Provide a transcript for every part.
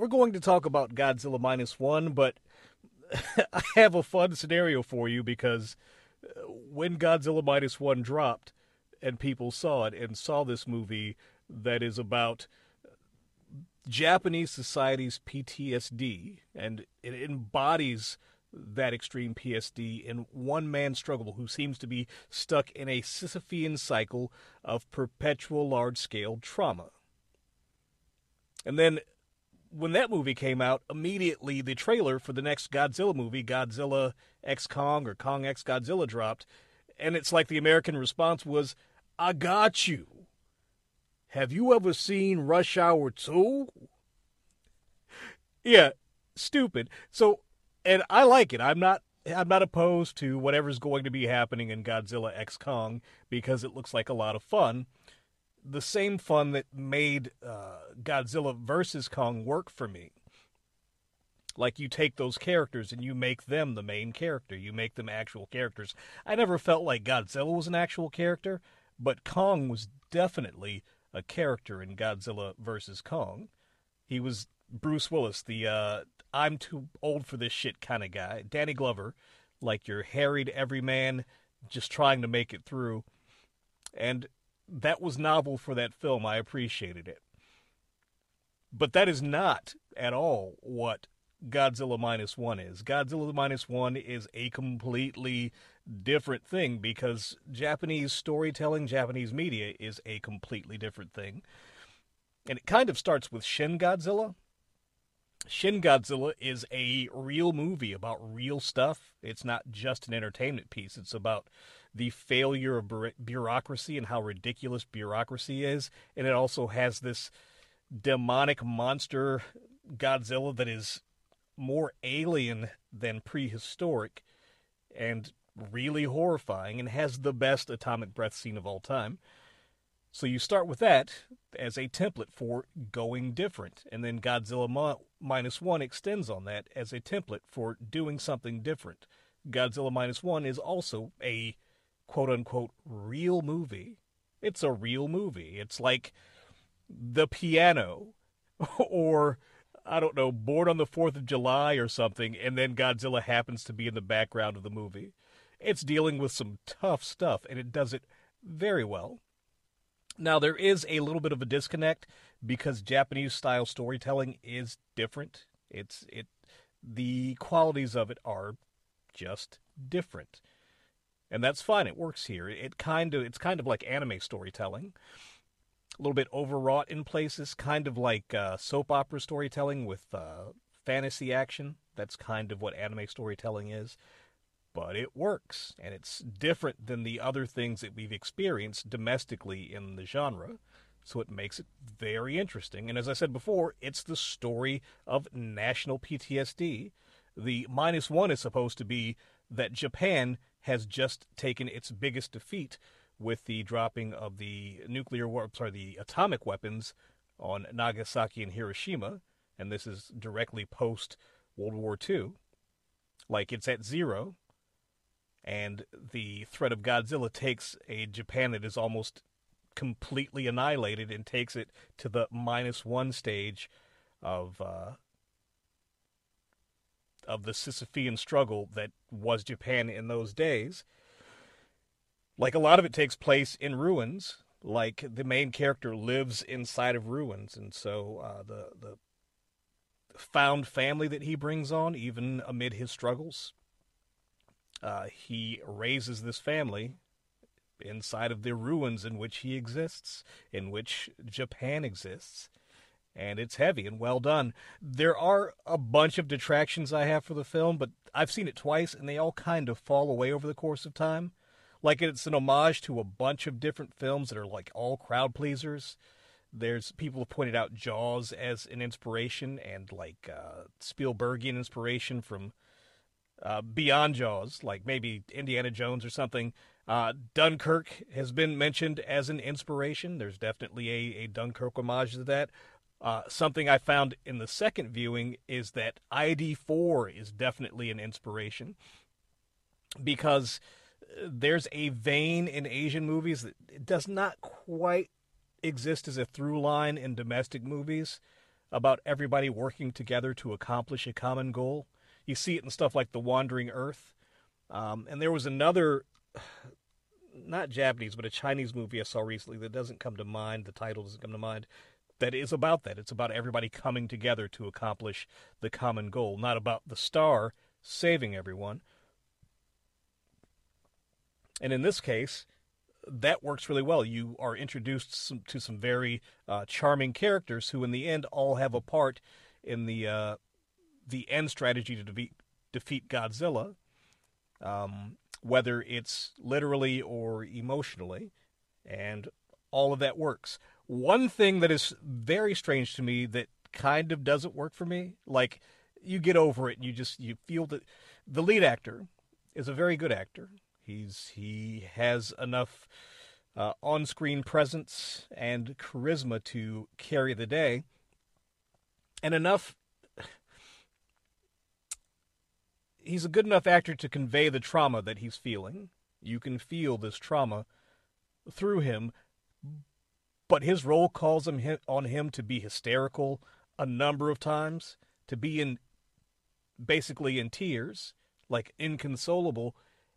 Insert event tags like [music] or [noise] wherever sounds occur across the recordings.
we're going to talk about Godzilla Minus One, but [laughs] I have a fun scenario for you because uh, when Godzilla Minus One dropped and people saw it and saw this movie that is about Japanese society's PTSD and it embodies that extreme PTSD in one man's struggle who seems to be stuck in a Sisyphean cycle of perpetual large scale trauma. And then when that movie came out, immediately the trailer for the next Godzilla movie, Godzilla X Kong or Kong X Godzilla, dropped. And it's like the American response was, I got you. Have you ever seen Rush Hour 2? Yeah, stupid. So and I like it. I'm not I'm not opposed to whatever's going to be happening in Godzilla X Kong because it looks like a lot of fun. The same fun that made uh, Godzilla versus Kong work for me. Like you take those characters and you make them the main character. You make them actual characters. I never felt like Godzilla was an actual character, but Kong was definitely a character in Godzilla versus Kong. He was Bruce Willis, the uh, I'm too old for this shit kind of guy. Danny Glover, like your harried everyman, just trying to make it through. And that was novel for that film. I appreciated it. But that is not at all what Godzilla Minus One is. Godzilla Minus One is a completely different thing because Japanese storytelling, Japanese media is a completely different thing. And it kind of starts with Shin Godzilla, Shin Godzilla is a real movie about real stuff. It's not just an entertainment piece. It's about the failure of bureaucracy and how ridiculous bureaucracy is. And it also has this demonic monster Godzilla that is more alien than prehistoric and really horrifying and has the best atomic breath scene of all time. So you start with that as a template for going different, and then Godzilla Mo- minus one extends on that as a template for doing something different. Godzilla minus one is also a quote unquote real movie. It's a real movie. It's like the piano [laughs] or I don't know, Born on the 4th of July or something, and then Godzilla happens to be in the background of the movie. It's dealing with some tough stuff, and it does it very well. Now there is a little bit of a disconnect because Japanese style storytelling is different. It's it the qualities of it are just different. And that's fine. It works here. It kind of it's kind of like anime storytelling. A little bit overwrought in places, kind of like uh, soap opera storytelling with uh, fantasy action. That's kind of what anime storytelling is but it works, and it's different than the other things that we've experienced domestically in the genre. So it makes it very interesting. And as I said before, it's the story of national PTSD. The minus one is supposed to be that Japan has just taken its biggest defeat with the dropping of the nuclear war, sorry, the atomic weapons on Nagasaki and Hiroshima, and this is directly post World War II. Like it's at zero, and the threat of Godzilla takes a Japan that is almost completely annihilated and takes it to the minus one stage of uh, of the Sisyphean struggle that was Japan in those days. Like a lot of it takes place in ruins. Like the main character lives inside of ruins, and so uh, the the found family that he brings on, even amid his struggles, uh, he raises this family inside of the ruins in which he exists, in which Japan exists. And it's heavy and well done. There are a bunch of detractions I have for the film, but I've seen it twice and they all kind of fall away over the course of time. Like it's an homage to a bunch of different films that are like all crowd pleasers. There's people have pointed out Jaws as an inspiration and like uh, Spielbergian inspiration from uh, beyond Jaws, like maybe Indiana Jones or something. Uh, Dunkirk has been mentioned as an inspiration. There's definitely a, a Dunkirk homage to that. Uh, something I found in the second viewing is that ID4 is definitely an inspiration because uh, there's a vein in Asian movies that does not quite exist as a through line in domestic movies about everybody working together to accomplish a common goal. You see it in stuff like The Wandering Earth. Um, and there was another, [sighs] not Japanese, but a Chinese movie I saw recently that doesn't come to mind. The title doesn't come to mind. That is about that. It's about everybody coming together to accomplish the common goal, not about the star saving everyone. And in this case, that works really well. You are introduced some, to some very uh, charming characters who, in the end, all have a part in the uh, the end strategy to defeat, defeat Godzilla, um, whether it's literally or emotionally, and all of that works. One thing that is very strange to me that kind of doesn't work for me, like you get over it and you just you feel that the lead actor is a very good actor. He's he has enough uh, on-screen presence and charisma to carry the day, and enough. He's a good enough actor to convey the trauma that he's feeling. You can feel this trauma through him, but his role calls him on him to be hysterical a number of times, to be in basically in tears, like inconsolable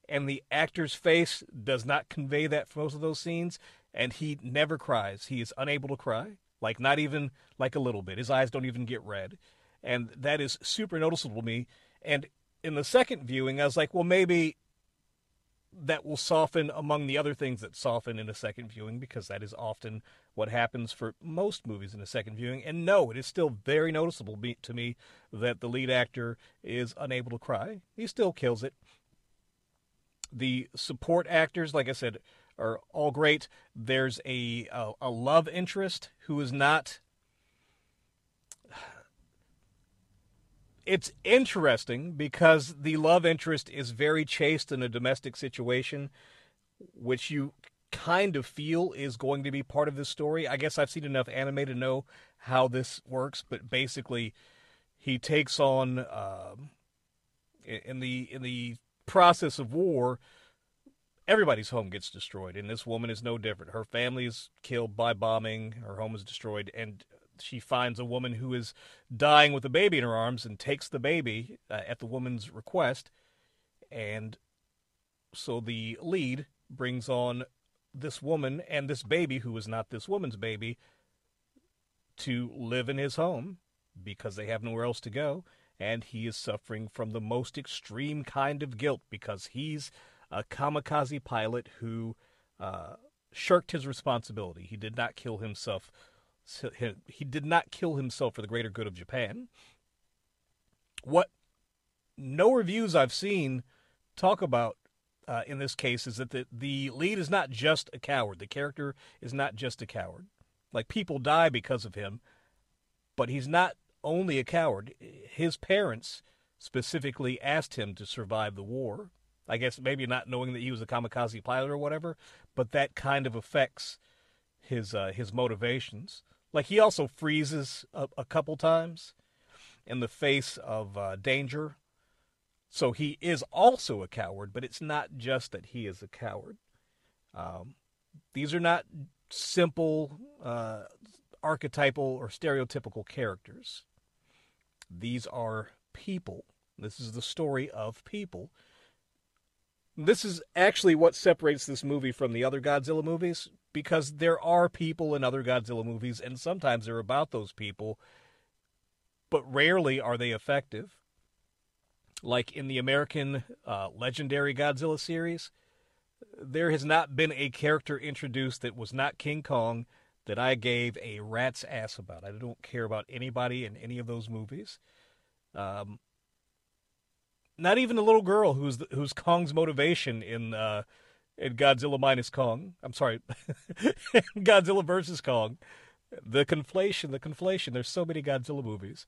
and the actor's face does not convey that for most of those scenes, and he never cries. He is unable to cry, like not even like a little bit. His eyes don't even get red, and that is super noticeable to me. And in the second viewing, I was like, well, maybe that will soften among the other things that soften in a second viewing because that is often what happens for most movies in a second viewing. And no, it is still very noticeable to me that the lead actor is unable to cry. He still kills it. The support actors, like I said, are all great. There's a a, a love interest who is not. It's interesting because the love interest is very chaste in a domestic situation, which you kind of feel is going to be part of the story. I guess I've seen enough anime to know how this works, but basically, he takes on um, in the in the process of war, everybody's home gets destroyed, and this woman is no different. Her family is killed by bombing, her home is destroyed, and she finds a woman who is dying with a baby in her arms and takes the baby uh, at the woman's request. And so the lead brings on this woman and this baby, who is not this woman's baby, to live in his home because they have nowhere else to go and he is suffering from the most extreme kind of guilt because he's a kamikaze pilot who uh, shirked his responsibility. He did not kill himself. He did not kill himself for the greater good of Japan. What no reviews I've seen talk about uh, in this case is that the, the lead is not just a coward. The character is not just a coward. Like people die because of him, but he's not only a coward. His parents specifically asked him to survive the war. I guess maybe not knowing that he was a kamikaze pilot or whatever, but that kind of affects his uh, his motivations. Like he also freezes a, a couple times in the face of uh, danger. So he is also a coward, but it's not just that he is a coward. Um, these are not simple, uh, archetypal, or stereotypical characters. These are people. This is the story of people. This is actually what separates this movie from the other Godzilla movies because there are people in other Godzilla movies, and sometimes they're about those people, but rarely are they effective. Like in the American uh, legendary Godzilla series, there has not been a character introduced that was not King Kong that I gave a rat's ass about. I don't care about anybody in any of those movies. Um, not even the little girl who's who's Kong's motivation in uh, in Godzilla minus Kong. I'm sorry, [laughs] Godzilla versus Kong. The conflation, the conflation. There's so many Godzilla movies.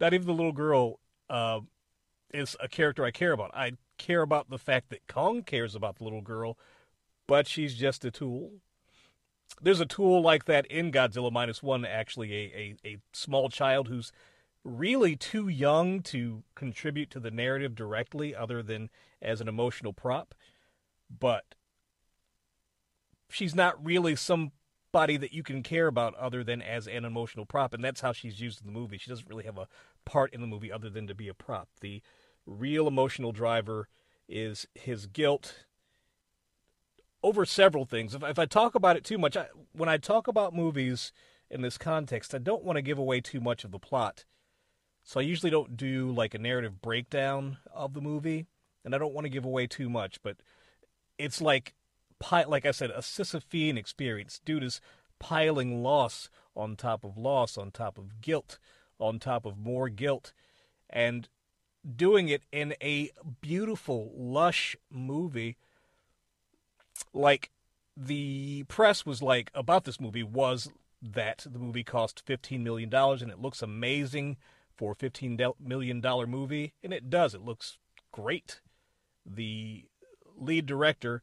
Not even the little girl uh, is a character I care about. I care about the fact that Kong cares about the little girl, but she's just a tool there's a tool like that in Godzilla minus one. Actually, a, a, a small child who's really too young to contribute to the narrative directly, other than as an emotional prop. But she's not really somebody that you can care about other than as an emotional prop, and that's how she's used in the movie. She doesn't really have a part in the movie other than to be a prop. The real emotional driver is his guilt over several things. If, if I talk about it too much, I, when I talk about movies in this context, I don't want to give away too much of the plot. So I usually don't do like a narrative breakdown of the movie, and I don't want to give away too much, but it's like like I said, a Sisyphean experience. Dude is piling loss on top of loss, on top of guilt, on top of more guilt, and doing it in a beautiful, lush movie. Like the press was like about this movie was that the movie cost $15 million and it looks amazing for a $15 million movie, and it does. It looks great. The lead director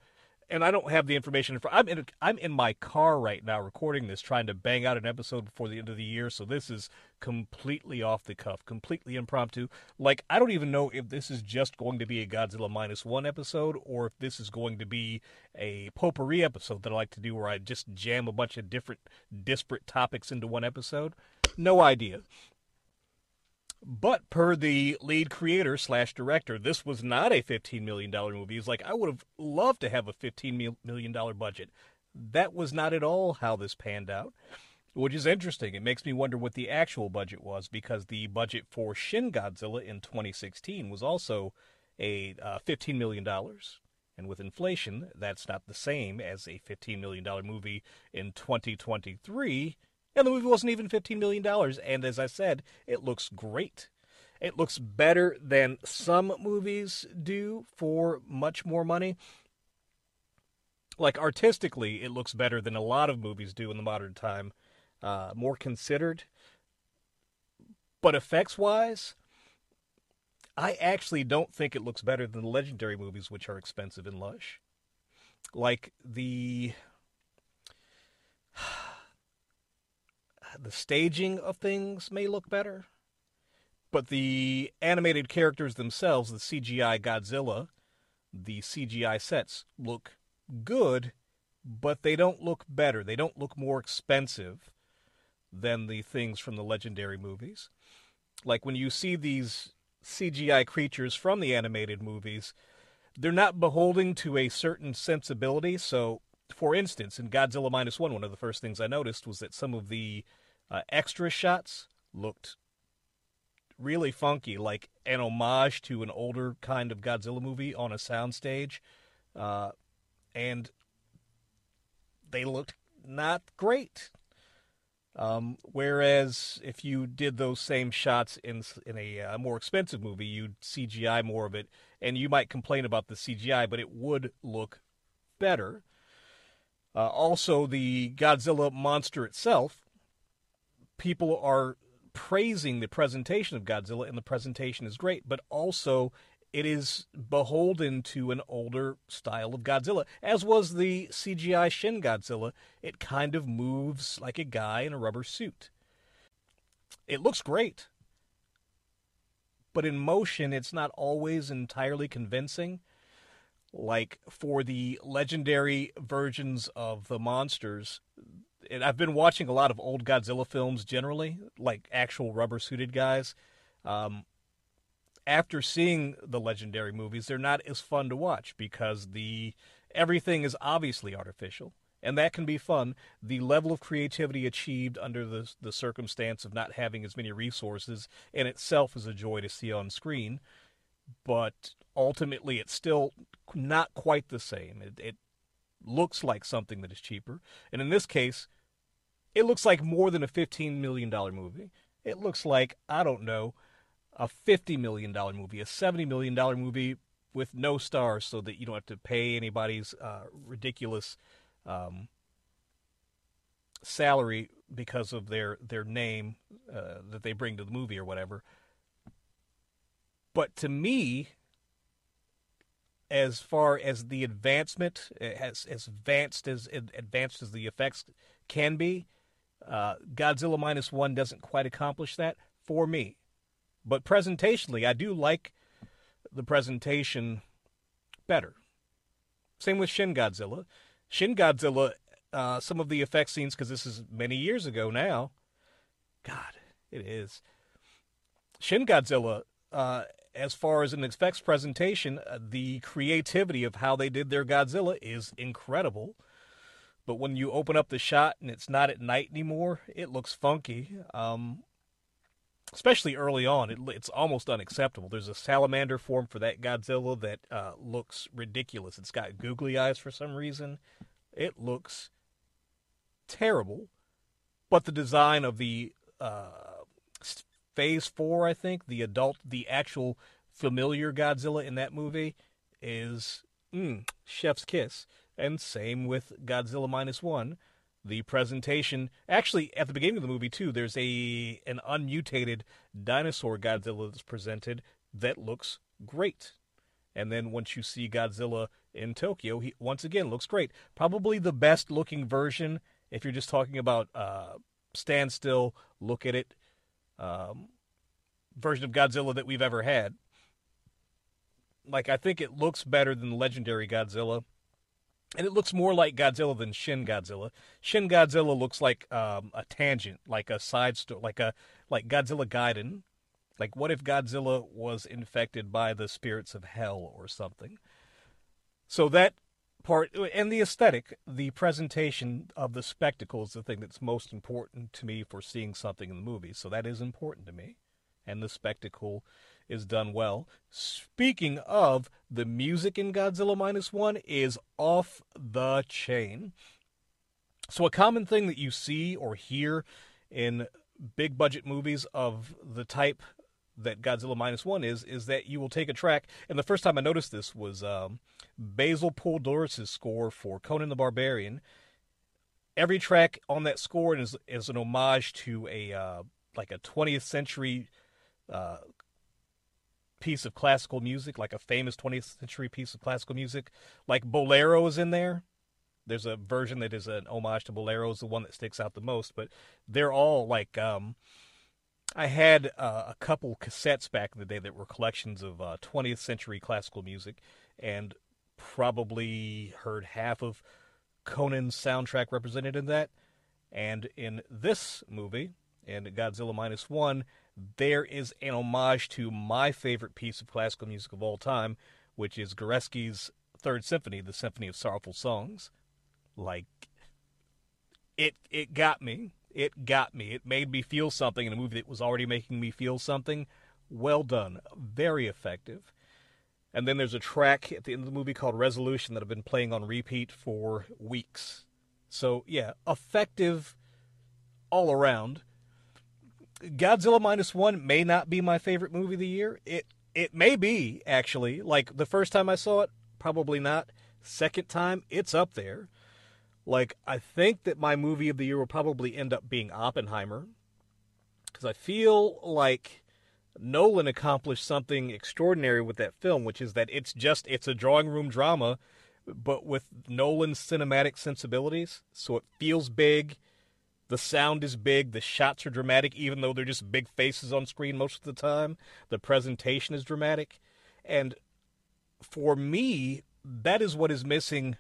and I don't have the information in front. I'm in I'm in my car right now recording this, trying to bang out an episode before the end of the year. So this is completely off the cuff, completely impromptu. Like I don't even know if this is just going to be a Godzilla minus one episode, or if this is going to be a potpourri episode that I like to do, where I just jam a bunch of different disparate topics into one episode. No idea. But per the lead creator slash director, this was not a $15 million movie. He's like, I would have loved to have a $15 million budget. That was not at all how this panned out, which is interesting. It makes me wonder what the actual budget was because the budget for Shin Godzilla in 2016 was also a uh, $15 million. And with inflation, that's not the same as a $15 million movie in 2023 and the movie wasn't even $15 million. And as I said, it looks great. It looks better than some movies do for much more money. Like artistically, it looks better than a lot of movies do in the modern time. Uh, more considered. But effects wise, I actually don't think it looks better than the legendary movies, which are expensive and lush. Like the the staging of things may look better, but the animated characters themselves, the CGI Godzilla, the CGI sets look good, but they don't look better. They don't look more expensive than the things from the legendary movies. Like when you see these CGI creatures from the animated movies, they're not beholding to a certain sensibility. So, for instance, in Godzilla Minus One, one of the first things I noticed was that some of the uh, extra shots looked really funky, like an homage to an older kind of Godzilla movie on a soundstage. Uh, and they looked not great. Um, whereas if you did those same shots in in a uh, more expensive movie, you'd CGI more of it, and you might complain about the CGI, but it would look better. Uh, also, the Godzilla monster itself people are praising the presentation of Godzilla, and the presentation is great, but also it is beholden to an older style of Godzilla, as was the CGI Shin Godzilla. It kind of moves like a guy in a rubber suit. It looks great, but in motion, it's not always entirely convincing. Like for the legendary versions of the monsters, and I've been watching a lot of old Godzilla films generally, like actual rubber suited guys. Um, after seeing the legendary movies, they're not as fun to watch because the everything is obviously artificial, and that can be fun. The level of creativity achieved under the the circumstance of not having as many resources in itself is a joy to see on screen, but ultimately it's still not quite the same. It, it looks like something that is cheaper, and in this case, it looks like more than a $15 million movie. It looks like, I don't know, a $50 million movie, a $70 million movie with no stars so that you don't have to pay anybody's uh, ridiculous um, salary because of their, their name uh, that they bring to the movie or whatever. But to me, as far as the advancement, as, as advanced as advanced as the effects can be, uh, Godzilla minus one doesn't quite accomplish that for me. But presentationally, I do like the presentation better. Same with Shin Godzilla. Shin Godzilla, uh, some of the effect scenes because this is many years ago now. God, it is. Shin Godzilla, uh, as far as an effects presentation, uh, the creativity of how they did their Godzilla is incredible. But when you open up the shot and it's not at night anymore, it looks funky. Um, especially early on, it, it's almost unacceptable. There's a salamander form for that Godzilla that uh, looks ridiculous. It's got googly eyes for some reason. It looks terrible. But the design of the uh, Phase Four, I think, the adult, the actual familiar Godzilla in that movie is mm, chef's kiss. And same with Godzilla minus one. The presentation, actually, at the beginning of the movie too, there's a an unmutated dinosaur Godzilla that's presented that looks great. And then once you see Godzilla in Tokyo, he once again looks great. Probably the best looking version if you're just talking about uh, standstill, look at it um, version of Godzilla that we've ever had. Like, I think it looks better than the legendary Godzilla. And it looks more like Godzilla than Shin Godzilla. Shin Godzilla looks like um, a tangent, like a side story, like a like Godzilla Gaiden. Like, what if Godzilla was infected by the spirits of hell or something? So that part and the aesthetic, the presentation of the spectacle is the thing that's most important to me for seeing something in the movie. So that is important to me, and the spectacle is done well. Speaking of the music in Godzilla minus one is off the chain. So a common thing that you see or hear in big budget movies of the type that Godzilla minus one is is that you will take a track, and the first time I noticed this was um, Basil Poledouris' score for Conan the Barbarian. Every track on that score is is an homage to a uh, like a 20th century uh, piece of classical music, like a famous 20th century piece of classical music. Like Bolero is in there. There's a version that is an homage to Bolero, is the one that sticks out the most. But they're all like um, I had uh, a couple cassettes back in the day that were collections of uh, 20th century classical music, and probably heard half of Conan's soundtrack represented in that. And in this movie, in Godzilla Minus One, there is an homage to my favorite piece of classical music of all time, which is Górecki's Third Symphony, the Symphony of Sorrowful Songs. Like, it it got me. It got me. It made me feel something in a movie that was already making me feel something. Well done. Very effective. And then there's a track at the end of the movie called Resolution that I've been playing on repeat for weeks. So, yeah, effective all around. Godzilla minus one may not be my favorite movie of the year. It it may be actually. Like the first time I saw it, probably not. Second time, it's up there. Like I think that my movie of the year will probably end up being Oppenheimer, because I feel like Nolan accomplished something extraordinary with that film, which is that it's just it's a drawing room drama, but with Nolan's cinematic sensibilities. So it feels big, the sound is big, the shots are dramatic, even though they're just big faces on screen most of the time. The presentation is dramatic, and for me, that is what is missing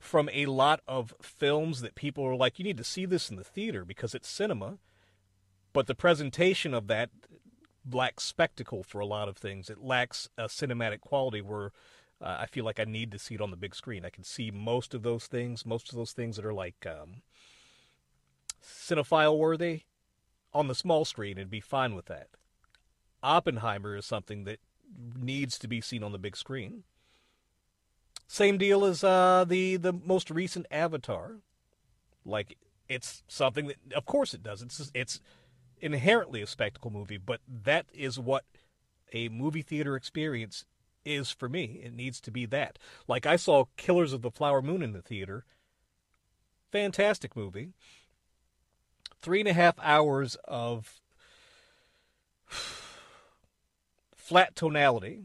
from a lot of films that people are like, you need to see this in the theater because it's cinema. But the presentation of that lacks spectacle for a lot of things. It lacks a cinematic quality where uh, I feel like I need to see it on the big screen. I can see most of those things, most of those things that are like um, cinephile worthy on the small screen and be fine with that. Oppenheimer is something that needs to be seen on the big screen. Same deal as uh, the the most recent Avatar. Like it's something that, of course, it does. It's it's inherently a spectacle movie, but that is what a movie theater experience is for me. It needs to be that. Like I saw Killers of the Flower Moon in the theater. Fantastic movie. Three and a half hours of [sighs] flat tonality.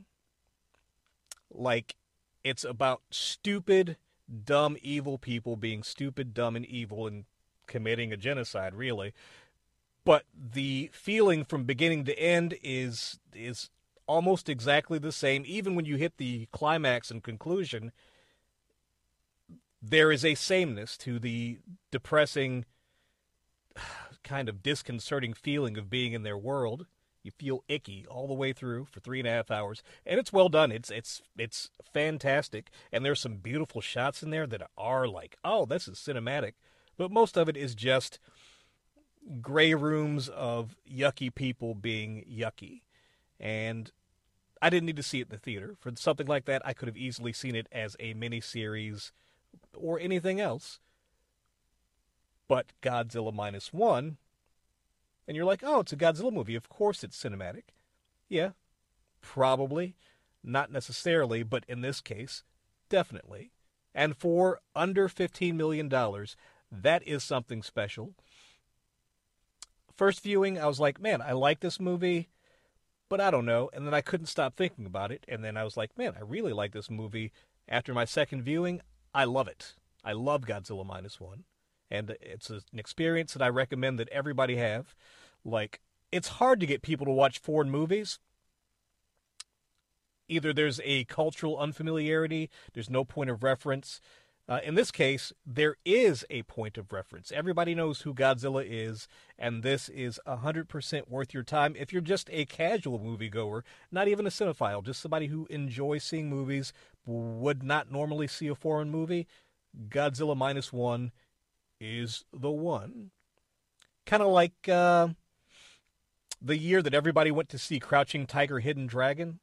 Like it's about stupid, dumb, evil people being stupid, dumb, and evil and committing a genocide, really but the feeling from beginning to end is is almost exactly the same even when you hit the climax and conclusion there is a sameness to the depressing, [sighs] kind of disconcerting feeling of being in their world. You feel icky all the way through for three and a half hours, and it's well done. It's it's it's fantastic, and there's some beautiful shots in there that are like, oh, this is cinematic. But most of it is just gray rooms of yucky people being yucky, and I didn't need to see it in the theater for something like that. I could have easily seen it as a mini series or anything else. But Godzilla minus one, and you're like, oh, it's a Godzilla movie. Of course it's cinematic. Yeah, probably. Not necessarily, but in this case, definitely. And for under $15 million, that is something special. First viewing, I was like, man, I like this movie, but I don't know. And then I couldn't stop thinking about it. And then I was like, man, I really like this movie. After my second viewing, I love it. I love Godzilla Minus One, and it's an experience that I recommend that everybody have. Like, it's hard to get people to watch foreign movies. Either there's a cultural unfamiliarity, there's no point of reference. Uh, in this case, there is a point of reference. Everybody knows who Godzilla is, and this is 100% worth your time if you're just a casual moviegoer, not even a cinephile, just somebody who enjoys seeing movies, would not normally see a foreign movie, Godzilla Minus One is the one. Kind of like uh, the year that everybody went to see Crouching Tiger, Hidden Dragon.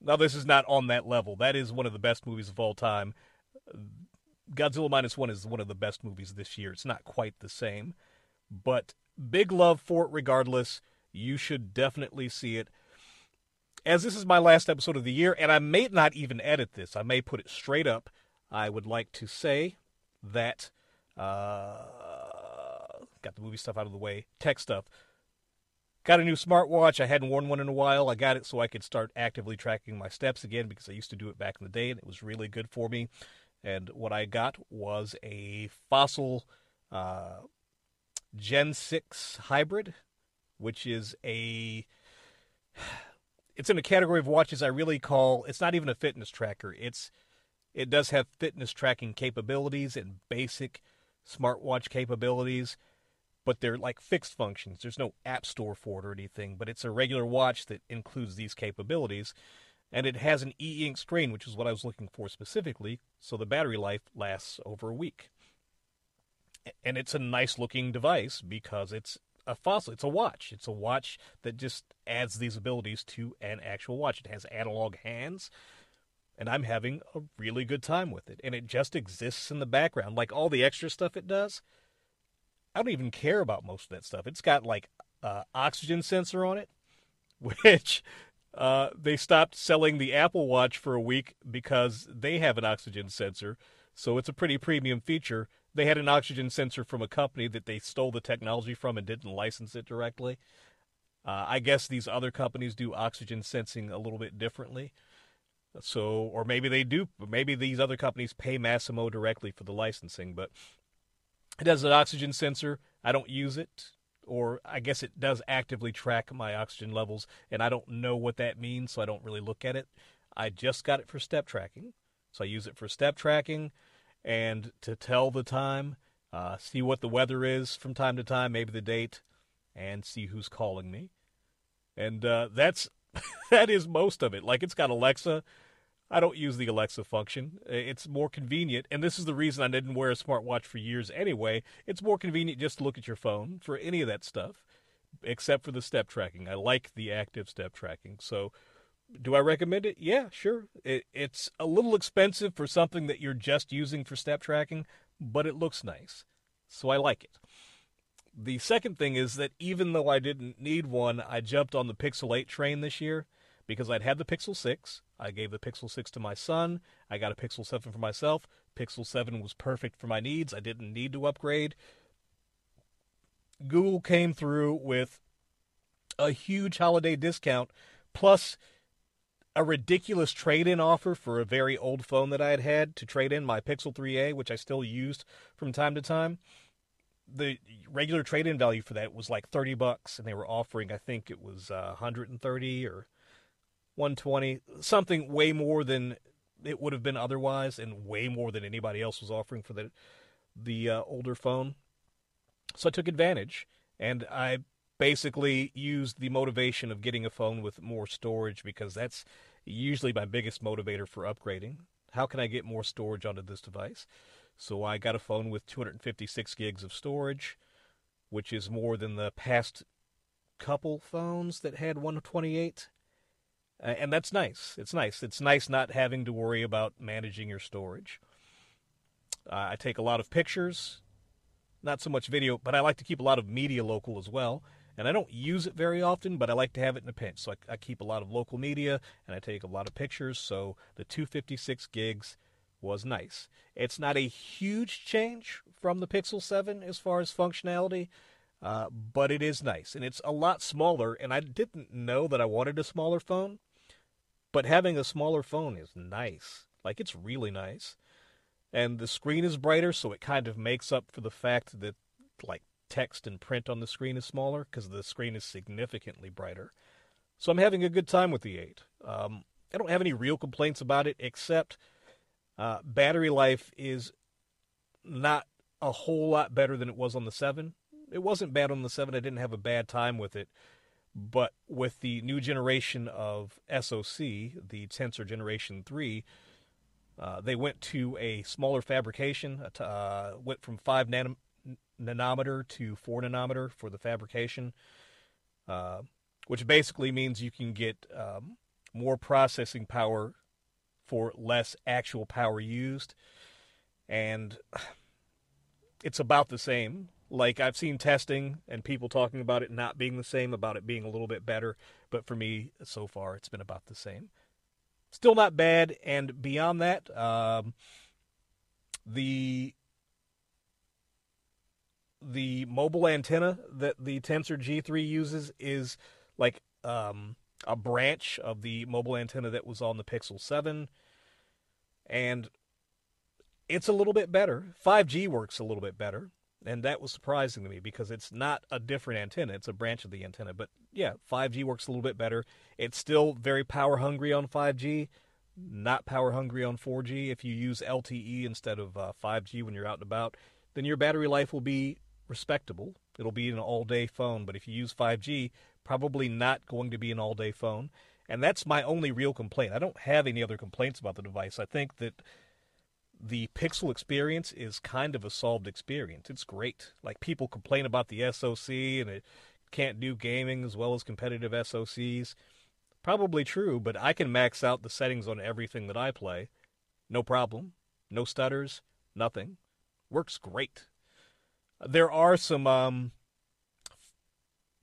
Now, this is not on that level. That is one of the best movies of all time. Godzilla Minus One is one of the best movies this year. It's not quite the same, but big love for it regardless. You should definitely see it as this is my last episode of the year, and I may not even edit this, I may put it straight up. I would like to say that uh, got the movie stuff out of the way, tech stuff. Got a new smartwatch. I hadn't worn one in a while. I got it so I could start actively tracking my steps again because I used to do it back in the day, and it was really good for me. And what I got was a Fossil uh, Gen 6 hybrid, which is a [sighs] it's in a category of watches I really call it's not even a fitness tracker. It's it does have fitness tracking capabilities and basic smartwatch capabilities, but they're like fixed functions. There's no app store for it or anything, but it's a regular watch that includes these capabilities. And it has an e ink screen, which is what I was looking for specifically, so the battery life lasts over a week. And it's a nice looking device because it's a fossil. It's a watch. It's a watch that just adds these abilities to an actual watch. It has analog hands, and I'm having a really good time with it. And it just exists in the background, like all the extra stuff it does. I don't even care about most of that stuff. It's got like uh, oxygen sensor on it, [laughs] which uh, they stopped selling the Apple Watch for a week because they have an oxygen sensor. So it's a pretty premium feature they had an oxygen sensor from a company that they stole the technology from and didn't license it directly. Uh, I guess these other companies do oxygen sensing a little bit differently. So, or maybe they do. Maybe these other companies pay Masimo directly for the licensing, but it has an oxygen sensor. I don't use it, or I guess it does actively track my oxygen levels, and I don't know what that means, so I don't really look at it. I just got it for step tracking, so I use it for step tracking and to tell the time, uh, see what the weather is from time to time, maybe the date, and see who's calling me. And uh, that's [laughs] that is most of it. Like it's got Alexa. I don't use the Alexa function. It's more convenient, and this is the reason I didn't wear a smartwatch for years anyway. It's more convenient just to look at your phone for any of that stuff, except for the step tracking. I like the active step tracking. So do I recommend it? Yeah, sure. It, it's a little expensive for something that you're just using for step tracking, but it looks nice. So I like it. The second thing is that even though I didn't need one, I jumped on the Pixel 8 train this year because I'd had the Pixel 6. I gave the Pixel 6 to my son. I got a Pixel 7 for myself. Pixel 7 was perfect for my needs. I didn't need to upgrade. Google came through with a huge holiday discount plus a ridiculous trade in offer for a very old phone that I had had to trade in my Pixel 3a, which I still used from time to time. The regular trade in value for that was like 30 bucks, and they were offering, I think it was uh, 130 or 120, something way more than it would have been otherwise, and way more than anybody else was offering for the the uh, older phone. So I took advantage, and I basically used the motivation of getting a phone with more storage because that's usually my biggest motivator for upgrading. How can I get more storage onto this device? So I got a phone with 256 gigs of storage, which is more than the past couple phones that had 128. Uh, and that's nice. It's nice. It's nice not having to worry about managing your storage. Uh, I take a lot of pictures, not so much video, but I like to keep a lot of media local as well. And I don't use it very often, but I like to have it in a pinch. So I, I keep a lot of local media and I take a lot of pictures. So the 256 gigs was nice. It's not a huge change from the Pixel 7 as far as functionality, uh, but it is nice. And it's a lot smaller. And I didn't know that I wanted a smaller phone, but having a smaller phone is nice. Like, it's really nice. And the screen is brighter, so it kind of makes up for the fact that, like, text and print on the screen is smaller because the screen is significantly brighter. So I'm having a good time with the 8. Um, I don't have any real complaints about it except uh, battery life is not a whole lot better than it was on the 7. It wasn't bad on the 7. I didn't have a bad time with it. But with the new generation of SoC, the Tensor Generation 3, uh, they went to a smaller fabrication, uh, went from 5 nanom- nanometer to 4 nanometer for the fabrication, uh, which basically means you can get um, more processing power for less actual power used. And [sighs] it's about the same. Like I've seen testing and people talking about it not being the same, about it being a little bit better. But for me, so far, it's been about the same. Still not bad. And beyond that, um, the the mobile antenna that the Tensor G3 uses is like um, a branch of the mobile antenna that was on the Pixel 7. And it's a little bit better. 5G works a little bit better. And that was surprising to me because it's not a different antenna, it's a branch of the antenna. But yeah, 5G works a little bit better. It's still very power hungry on 5G, not power hungry on 4G. If you use LTE instead of uh, 5G when you're out and about, then your battery life will be respectable. It'll be an all day phone. But if you use 5G, probably not going to be an all day phone. And that's my only real complaint. I don't have any other complaints about the device. I think that the Pixel experience is kind of a solved experience. It's great. Like people complain about the SoC and it can't do gaming as well as competitive SoCs. Probably true, but I can max out the settings on everything that I play. No problem. No stutters, nothing. Works great. There are some um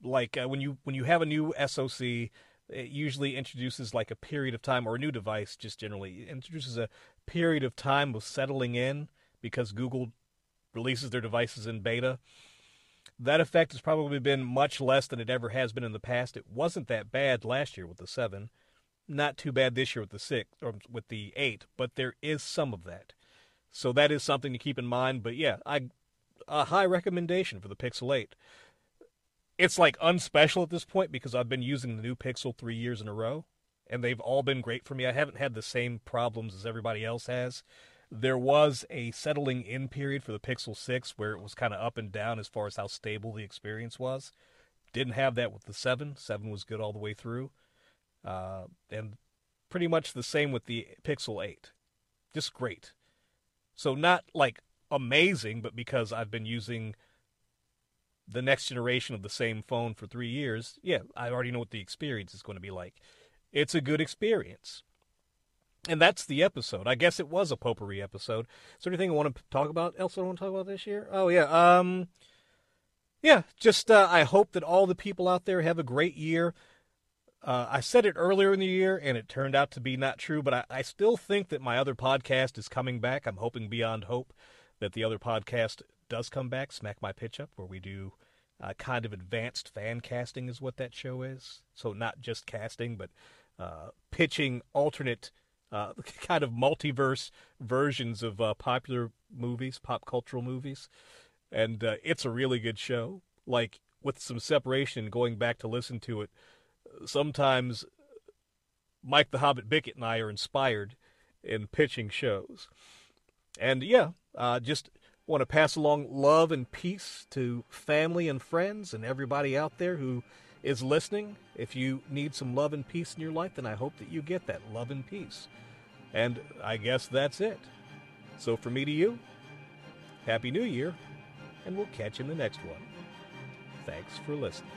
like uh, when you when you have a new SoC, it usually introduces like a period of time or a new device just generally introduces a period of time of settling in because Google releases their devices in beta. That effect has probably been much less than it ever has been in the past. It wasn't that bad last year with the 7. Not too bad this year with the 6 or with the 8, but there is some of that. So that is something to keep in mind, but yeah, I a high recommendation for the Pixel 8. It's like unspecial at this point because I've been using the new Pixel 3 years in a row and they've all been great for me. I haven't had the same problems as everybody else has. There was a settling in period for the Pixel 6 where it was kind of up and down as far as how stable the experience was. Didn't have that with the 7. 7 was good all the way through. Uh, and pretty much the same with the Pixel 8. Just great. So, not like amazing, but because I've been using the next generation of the same phone for three years, yeah, I already know what the experience is going to be like it's a good experience. And that's the episode. I guess it was a potpourri episode. Is there anything I want to talk about else I want to talk about this year? Oh yeah. Um yeah, just uh, I hope that all the people out there have a great year. Uh, I said it earlier in the year, and it turned out to be not true, but I, I still think that my other podcast is coming back. I'm hoping beyond hope that the other podcast does come back, Smack My Pitch Up, where we do uh, kind of advanced fan casting, is what that show is. So not just casting, but uh, pitching alternate uh, [laughs] kind of multiverse versions of uh, popular movies, pop cultural movies, and uh, it's a really good show. Like with some separation, going back to listen to it, sometimes Mike the Hobbit Bickett and I are inspired, in pitching shows. And yeah, uh, just want to pass along love and peace to family and friends and everybody out there who is listening. If you need some love and peace in your life, then I hope that you get that love and peace. And I guess that's it. So for me to you, Happy New Year, and we'll catch you in the next one. Thanks for listening.